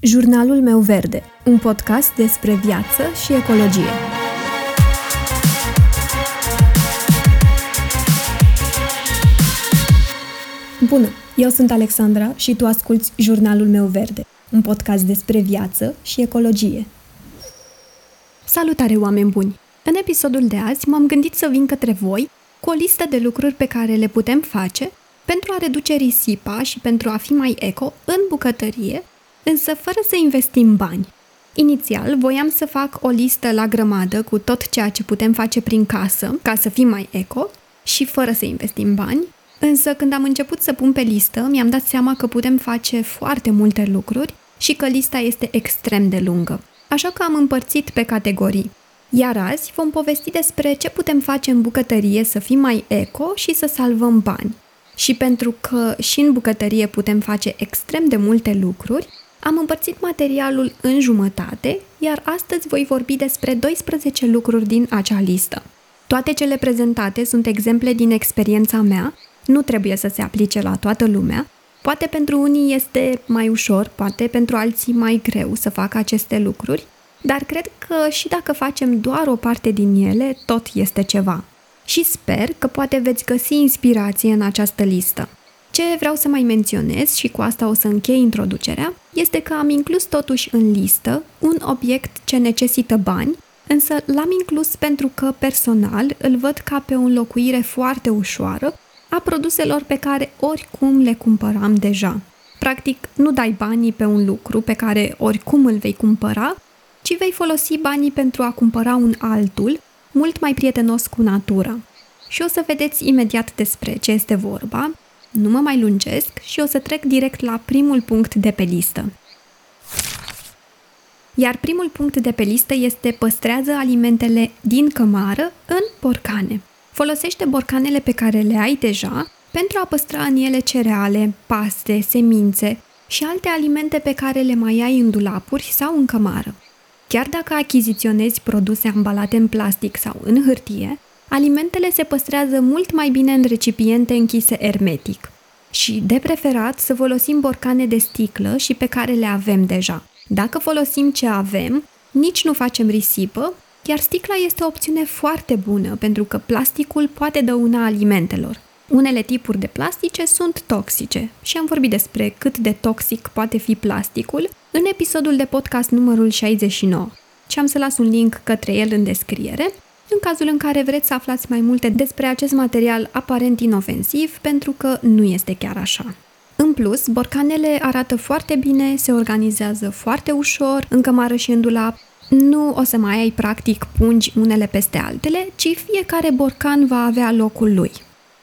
Jurnalul meu verde, un podcast despre viață și ecologie. Bună, eu sunt Alexandra și tu asculți Jurnalul meu verde, un podcast despre viață și ecologie. Salutare, oameni buni! În episodul de azi m-am gândit să vin către voi cu o listă de lucruri pe care le putem face pentru a reduce risipa și pentru a fi mai eco în bucătărie însă fără să investim bani. Inițial, voiam să fac o listă la grămadă cu tot ceea ce putem face prin casă, ca să fim mai eco, și fără să investim bani, însă când am început să pun pe listă, mi-am dat seama că putem face foarte multe lucruri și că lista este extrem de lungă. Așa că am împărțit pe categorii. Iar azi vom povesti despre ce putem face în bucătărie să fim mai eco și să salvăm bani. Și pentru că și în bucătărie putem face extrem de multe lucruri, am împărțit materialul în jumătate, iar astăzi voi vorbi despre 12 lucruri din acea listă. Toate cele prezentate sunt exemple din experiența mea, nu trebuie să se aplice la toată lumea. Poate pentru unii este mai ușor, poate pentru alții mai greu să facă aceste lucruri, dar cred că și dacă facem doar o parte din ele, tot este ceva. Și sper că poate veți găsi inspirație în această listă. Ce vreau să mai menționez și cu asta o să închei introducerea, este că am inclus totuși în listă un obiect ce necesită bani, însă l-am inclus pentru că personal îl văd ca pe o înlocuire foarte ușoară a produselor pe care oricum le cumpăram deja. Practic, nu dai banii pe un lucru pe care oricum îl vei cumpăra, ci vei folosi banii pentru a cumpăra un altul, mult mai prietenos cu natura. Și o să vedeți imediat despre ce este vorba, nu mă mai lungesc și o să trec direct la primul punct de pe listă. Iar primul punct de pe listă este păstrează alimentele din cămară în borcane. Folosește borcanele pe care le ai deja pentru a păstra în ele cereale, paste, semințe și alte alimente pe care le mai ai în dulapuri sau în cămară. Chiar dacă achiziționezi produse ambalate în plastic sau în hârtie, alimentele se păstrează mult mai bine în recipiente închise ermetic. Și, de preferat, să folosim borcane de sticlă și pe care le avem deja. Dacă folosim ce avem, nici nu facem risipă, iar sticla este o opțiune foarte bună pentru că plasticul poate dăuna alimentelor. Unele tipuri de plastice sunt toxice și am vorbit despre cât de toxic poate fi plasticul în episodul de podcast numărul 69 și am să las un link către el în descriere în cazul în care vreți să aflați mai multe despre acest material aparent inofensiv, pentru că nu este chiar așa. În plus, borcanele arată foarte bine, se organizează foarte ușor, în cămară și în dulap. Nu o să mai ai practic pungi unele peste altele, ci fiecare borcan va avea locul lui.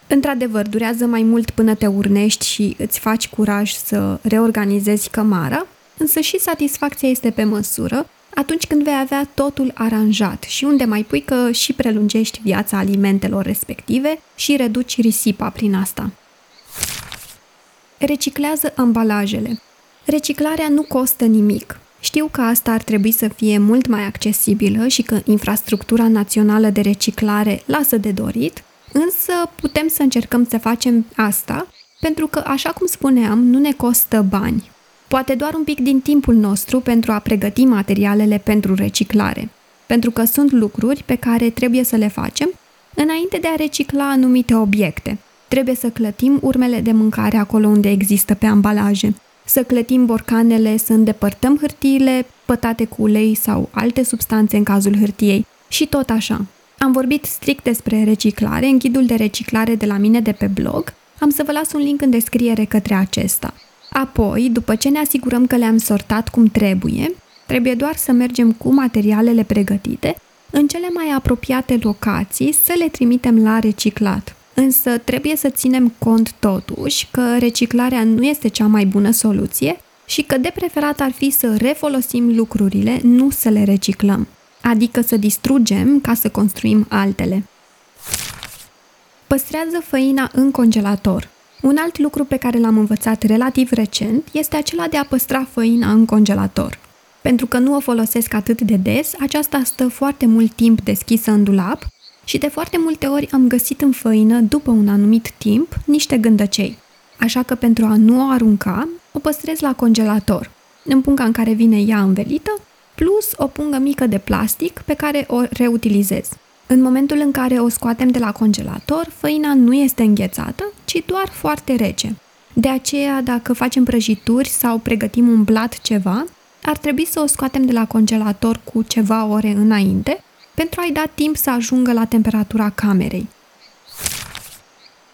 Într-adevăr, durează mai mult până te urnești și îți faci curaj să reorganizezi cămara, însă și satisfacția este pe măsură, atunci când vei avea totul aranjat și unde mai pui că și prelungești viața alimentelor respective și reduci risipa prin asta. Reciclează ambalajele. Reciclarea nu costă nimic. Știu că asta ar trebui să fie mult mai accesibilă și că infrastructura națională de reciclare lasă de dorit, însă putem să încercăm să facem asta pentru că, așa cum spuneam, nu ne costă bani poate doar un pic din timpul nostru pentru a pregăti materialele pentru reciclare, pentru că sunt lucruri pe care trebuie să le facem înainte de a recicla anumite obiecte. Trebuie să clătim urmele de mâncare acolo unde există pe ambalaje, să clătim borcanele, să îndepărtăm hârtiile pătate cu ulei sau alte substanțe în cazul hârtiei și tot așa. Am vorbit strict despre reciclare în ghidul de reciclare de la mine de pe blog, am să vă las un link în descriere către acesta. Apoi, după ce ne asigurăm că le-am sortat cum trebuie, trebuie doar să mergem cu materialele pregătite în cele mai apropiate locații să le trimitem la reciclat. Însă trebuie să ținem cont totuși că reciclarea nu este cea mai bună soluție și că de preferat ar fi să refolosim lucrurile, nu să le reciclăm, adică să distrugem ca să construim altele. Păstrează făina în congelator. Un alt lucru pe care l-am învățat relativ recent este acela de a păstra făina în congelator. Pentru că nu o folosesc atât de des, aceasta stă foarte mult timp deschisă în dulap și de foarte multe ori am găsit în făină, după un anumit timp, niște gândăcei. Așa că pentru a nu o arunca, o păstrez la congelator. în punga în care vine ea învelită, plus o pungă mică de plastic pe care o reutilizez. În momentul în care o scoatem de la congelator, făina nu este înghețată, ci doar foarte rece. De aceea, dacă facem prăjituri sau pregătim un blat ceva, ar trebui să o scoatem de la congelator cu ceva ore înainte, pentru a-i da timp să ajungă la temperatura camerei.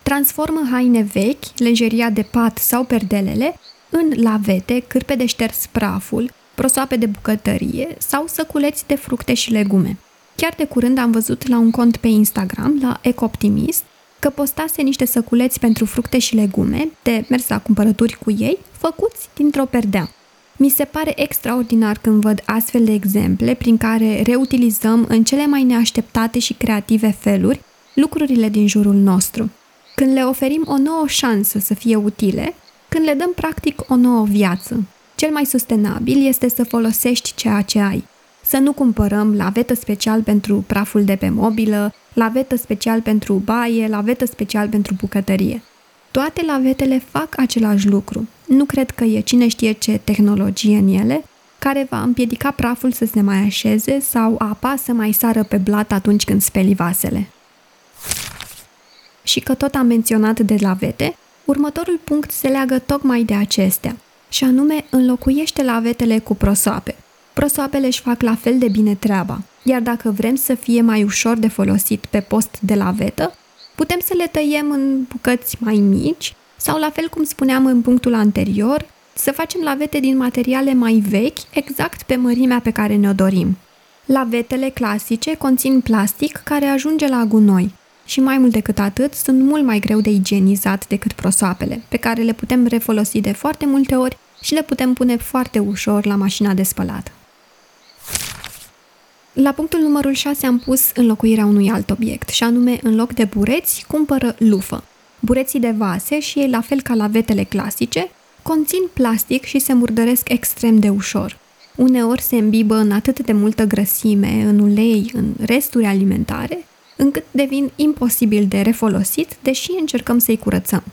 Transformă haine vechi, lejeria de pat sau perdelele în lavete, cârpe de șters praful, prosoape de bucătărie sau săculeți de fructe și legume. Chiar de curând am văzut la un cont pe Instagram, la Ecoptimist, că postase niște săculeți pentru fructe și legume, de mers la cumpărături cu ei, făcuți dintr-o perdea. Mi se pare extraordinar când văd astfel de exemple prin care reutilizăm în cele mai neașteptate și creative feluri lucrurile din jurul nostru. Când le oferim o nouă șansă să fie utile, când le dăm practic o nouă viață. Cel mai sustenabil este să folosești ceea ce ai. Să nu cumpărăm lavetă special pentru praful de pe mobilă, lavetă special pentru baie, lavetă special pentru bucătărie. Toate lavetele fac același lucru. Nu cred că e cine știe ce tehnologie în ele care va împiedica praful să se mai așeze sau apa să mai sară pe blat atunci când speli vasele. Și că tot am menționat de lavete, următorul punct se leagă tocmai de acestea, și anume înlocuiește lavetele cu prosoape. Prosoapele își fac la fel de bine treaba, iar dacă vrem să fie mai ușor de folosit pe post de lavetă, putem să le tăiem în bucăți mai mici sau, la fel cum spuneam în punctul anterior, să facem lavete din materiale mai vechi, exact pe mărimea pe care ne-o dorim. Lavetele clasice conțin plastic care ajunge la gunoi și mai mult decât atât sunt mult mai greu de igienizat decât prosoapele, pe care le putem refolosi de foarte multe ori și le putem pune foarte ușor la mașina de spălat. La punctul numărul 6 am pus înlocuirea unui alt obiect, și anume, în loc de bureți, cumpără lufă. Bureții de vase și ei, la fel ca lavetele clasice, conțin plastic și se murdăresc extrem de ușor. Uneori se îmbibă în atât de multă grăsime, în ulei, în resturi alimentare, încât devin imposibil de refolosit, deși încercăm să-i curățăm.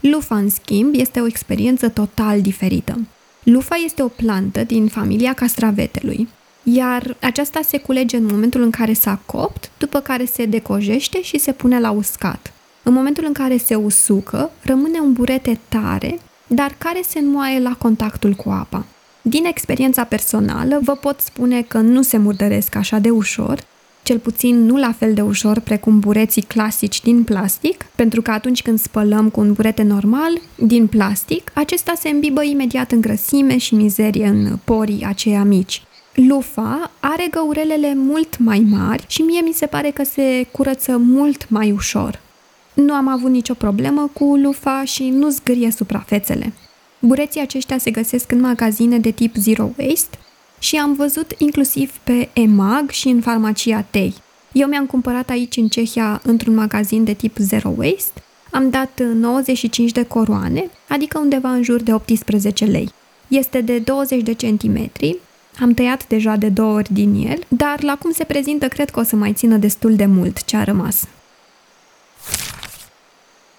Lufa, în schimb, este o experiență total diferită. Lufa este o plantă din familia castravetelui, iar aceasta se culege în momentul în care s-a copt, după care se decojește și se pune la uscat. În momentul în care se usucă, rămâne un burete tare, dar care se înmoaie la contactul cu apa. Din experiența personală, vă pot spune că nu se murdăresc așa de ușor, cel puțin nu la fel de ușor precum bureții clasici din plastic, pentru că atunci când spălăm cu un burete normal, din plastic, acesta se îmbibă imediat în grăsime și mizerie în porii aceia mici. Lufa are găurelele mult mai mari și mie mi se pare că se curăță mult mai ușor. Nu am avut nicio problemă cu lufa și nu zgârie suprafețele. Bureții aceștia se găsesc în magazine de tip Zero Waste și am văzut inclusiv pe EMAG și în farmacia Tei. Eu mi-am cumpărat aici în Cehia într-un magazin de tip Zero Waste, am dat 95 de coroane, adică undeva în jur de 18 lei. Este de 20 de centimetri, am tăiat deja de două ori din el, dar la cum se prezintă cred că o să mai țină destul de mult ce a rămas.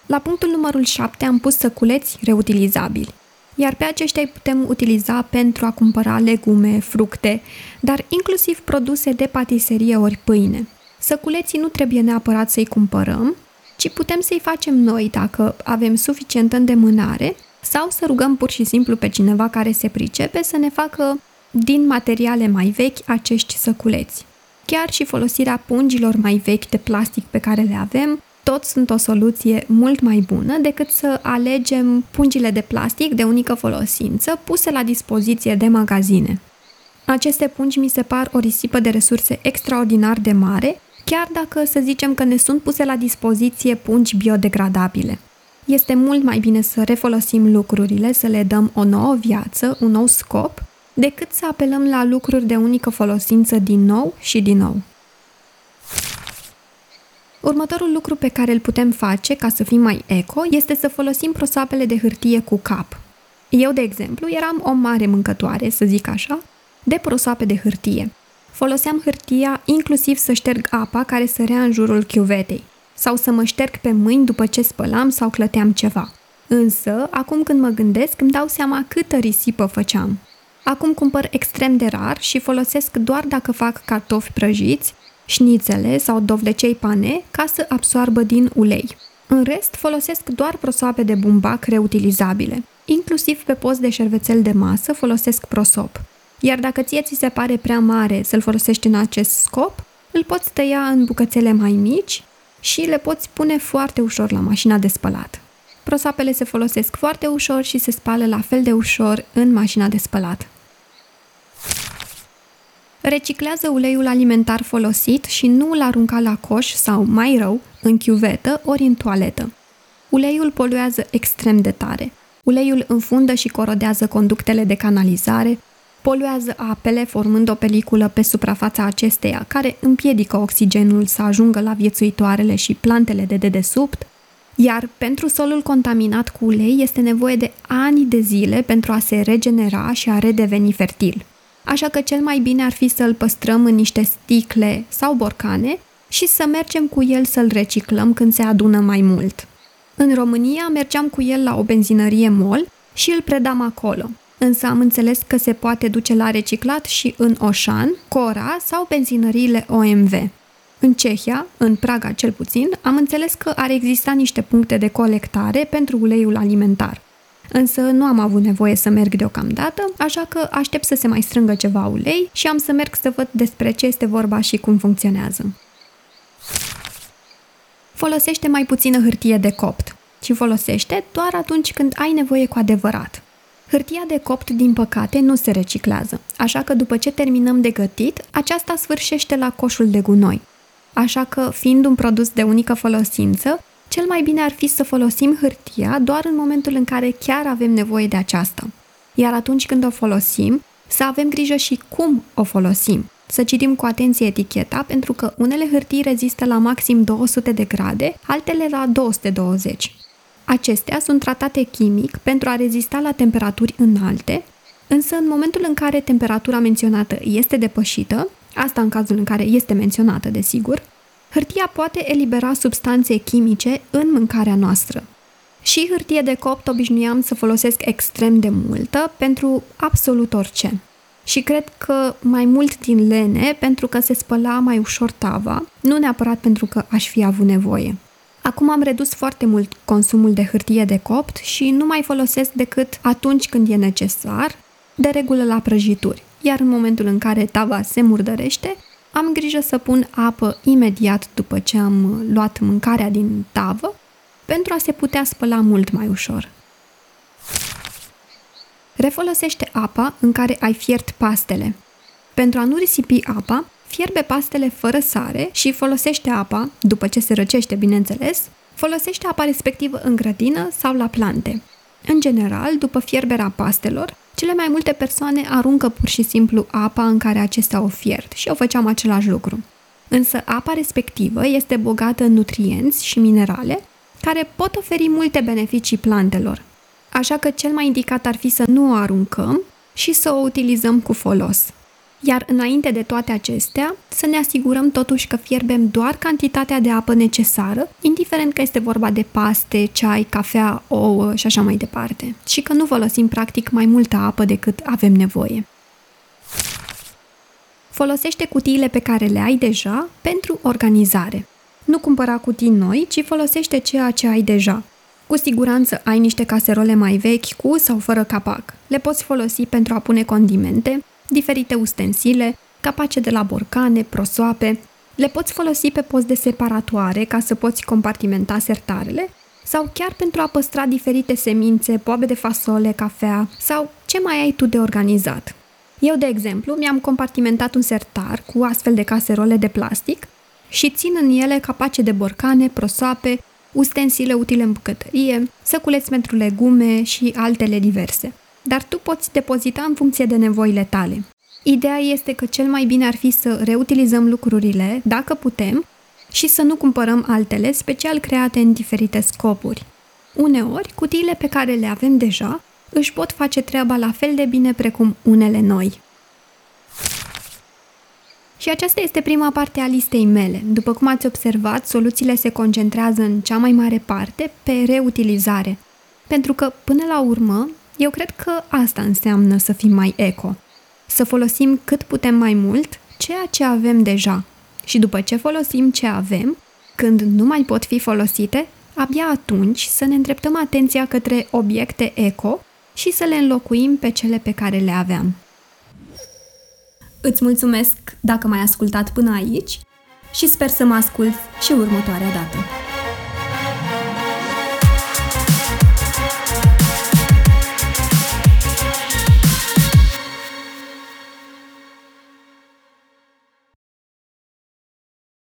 La punctul numărul 7 am pus săculeți reutilizabili iar pe aceștia îi putem utiliza pentru a cumpăra legume, fructe, dar inclusiv produse de patiserie ori pâine. Săculeții nu trebuie neapărat să-i cumpărăm, ci putem să-i facem noi dacă avem suficientă îndemânare sau să rugăm pur și simplu pe cineva care se pricepe să ne facă din materiale mai vechi acești săculeți. Chiar și folosirea pungilor mai vechi de plastic pe care le avem tot sunt o soluție mult mai bună decât să alegem pungile de plastic de unică folosință puse la dispoziție de magazine. Aceste pungi mi se par o risipă de resurse extraordinar de mare, chiar dacă să zicem că ne sunt puse la dispoziție pungi biodegradabile. Este mult mai bine să refolosim lucrurile, să le dăm o nouă viață, un nou scop, decât să apelăm la lucruri de unică folosință din nou și din nou. Următorul lucru pe care îl putem face ca să fim mai eco este să folosim prosoapele de hârtie cu cap. Eu, de exemplu, eram o mare mâncătoare, să zic așa, de prosoape de hârtie. Foloseam hârtia inclusiv să șterg apa care sărea în jurul chiuvetei sau să mă șterg pe mâini după ce spălam sau clăteam ceva. Însă, acum când mă gândesc, îmi dau seama câtă risipă făceam. Acum cumpăr extrem de rar și folosesc doar dacă fac cartofi prăjiți, șnițele sau dovlecei pane ca să absoarbă din ulei. În rest, folosesc doar prosoape de bumbac reutilizabile. Inclusiv pe post de șervețel de masă folosesc prosop. Iar dacă ție ți se pare prea mare să-l folosești în acest scop, îl poți tăia în bucățele mai mici și le poți pune foarte ușor la mașina de spălat. Prosapele se folosesc foarte ușor și se spală la fel de ușor în mașina de spălat. Reciclează uleiul alimentar folosit și nu îl arunca la coș sau, mai rău, în chiuvetă ori în toaletă. Uleiul poluează extrem de tare. Uleiul înfundă și corodează conductele de canalizare, poluează apele formând o peliculă pe suprafața acesteia care împiedică oxigenul să ajungă la viețuitoarele și plantele de dedesubt, iar pentru solul contaminat cu ulei este nevoie de ani de zile pentru a se regenera și a redeveni fertil. Așa că cel mai bine ar fi să-l păstrăm în niște sticle sau borcane și să mergem cu el să-l reciclăm când se adună mai mult. În România mergeam cu el la o benzinărie mol și îl predam acolo. Însă am înțeles că se poate duce la reciclat și în Oșan, Cora sau benzinăriile OMV. În Cehia, în Praga cel puțin, am înțeles că ar exista niște puncte de colectare pentru uleiul alimentar. Însă nu am avut nevoie să merg deocamdată, așa că aștept să se mai strângă ceva ulei și am să merg să văd despre ce este vorba și cum funcționează. Folosește mai puțină hârtie de copt și folosește doar atunci când ai nevoie cu adevărat. Hârtia de copt, din păcate, nu se reciclează, așa că după ce terminăm de gătit, aceasta sfârșește la coșul de gunoi. Așa că, fiind un produs de unică folosință, cel mai bine ar fi să folosim hârtia doar în momentul în care chiar avem nevoie de aceasta. Iar atunci când o folosim, să avem grijă și cum o folosim. Să citim cu atenție eticheta, pentru că unele hârtii rezistă la maxim 200 de grade, altele la 220. Acestea sunt tratate chimic pentru a rezista la temperaturi înalte, însă în momentul în care temperatura menționată este depășită, asta în cazul în care este menționată, desigur, hârtia poate elibera substanțe chimice în mâncarea noastră. Și hârtie de copt obișnuiam să folosesc extrem de multă pentru absolut orice. Și cred că mai mult din lene pentru că se spăla mai ușor tava, nu neapărat pentru că aș fi avut nevoie. Acum am redus foarte mult consumul de hârtie de copt și nu mai folosesc decât atunci când e necesar, de regulă la prăjituri. Iar în momentul în care tava se murdărește, am grijă să pun apă imediat după ce am luat mâncarea din tavă, pentru a se putea spăla mult mai ușor. Refolosește apa în care ai fiert pastele. Pentru a nu risipi apa, Fierbe pastele fără sare și folosește apa, după ce se răcește, bineînțeles, folosește apa respectivă în grădină sau la plante. În general, după fierberea pastelor, cele mai multe persoane aruncă pur și simplu apa în care acestea o fiert și eu făceam același lucru. Însă apa respectivă este bogată în nutrienți și minerale care pot oferi multe beneficii plantelor. Așa că cel mai indicat ar fi să nu o aruncăm și să o utilizăm cu folos. Iar înainte de toate acestea, să ne asigurăm totuși că fierbem doar cantitatea de apă necesară, indiferent că este vorba de paste, ceai, cafea, ouă și așa mai departe, și că nu folosim practic mai multă apă decât avem nevoie. Folosește cutiile pe care le ai deja pentru organizare. Nu cumpăra cutii noi, ci folosește ceea ce ai deja. Cu siguranță ai niște caserole mai vechi cu sau fără capac. Le poți folosi pentru a pune condimente, diferite ustensile, capace de la borcane, prosoape, le poți folosi pe post de separatoare ca să poți compartimenta sertarele sau chiar pentru a păstra diferite semințe, boabe de fasole, cafea sau ce mai ai tu de organizat. Eu, de exemplu, mi-am compartimentat un sertar cu astfel de caserole de plastic și țin în ele capace de borcane, prosoape, ustensile utile în bucătărie, săculeți pentru legume și altele diverse dar tu poți depozita în funcție de nevoile tale. Ideea este că cel mai bine ar fi să reutilizăm lucrurile, dacă putem, și să nu cumpărăm altele special create în diferite scopuri. Uneori, cutiile pe care le avem deja își pot face treaba la fel de bine precum unele noi. Și aceasta este prima parte a listei mele. După cum ați observat, soluțiile se concentrează în cea mai mare parte pe reutilizare. Pentru că, până la urmă, Eu cred că asta înseamnă să fim mai eco. Să folosim cât putem mai mult ceea ce avem deja. Și după ce folosim ce avem, când nu mai pot fi folosite, abia atunci să ne îndreptăm atenția către obiecte eco și să le înlocuim pe cele pe care le aveam. Îți mulțumesc dacă m-ai ascultat până aici și sper să mă ascult și următoarea dată.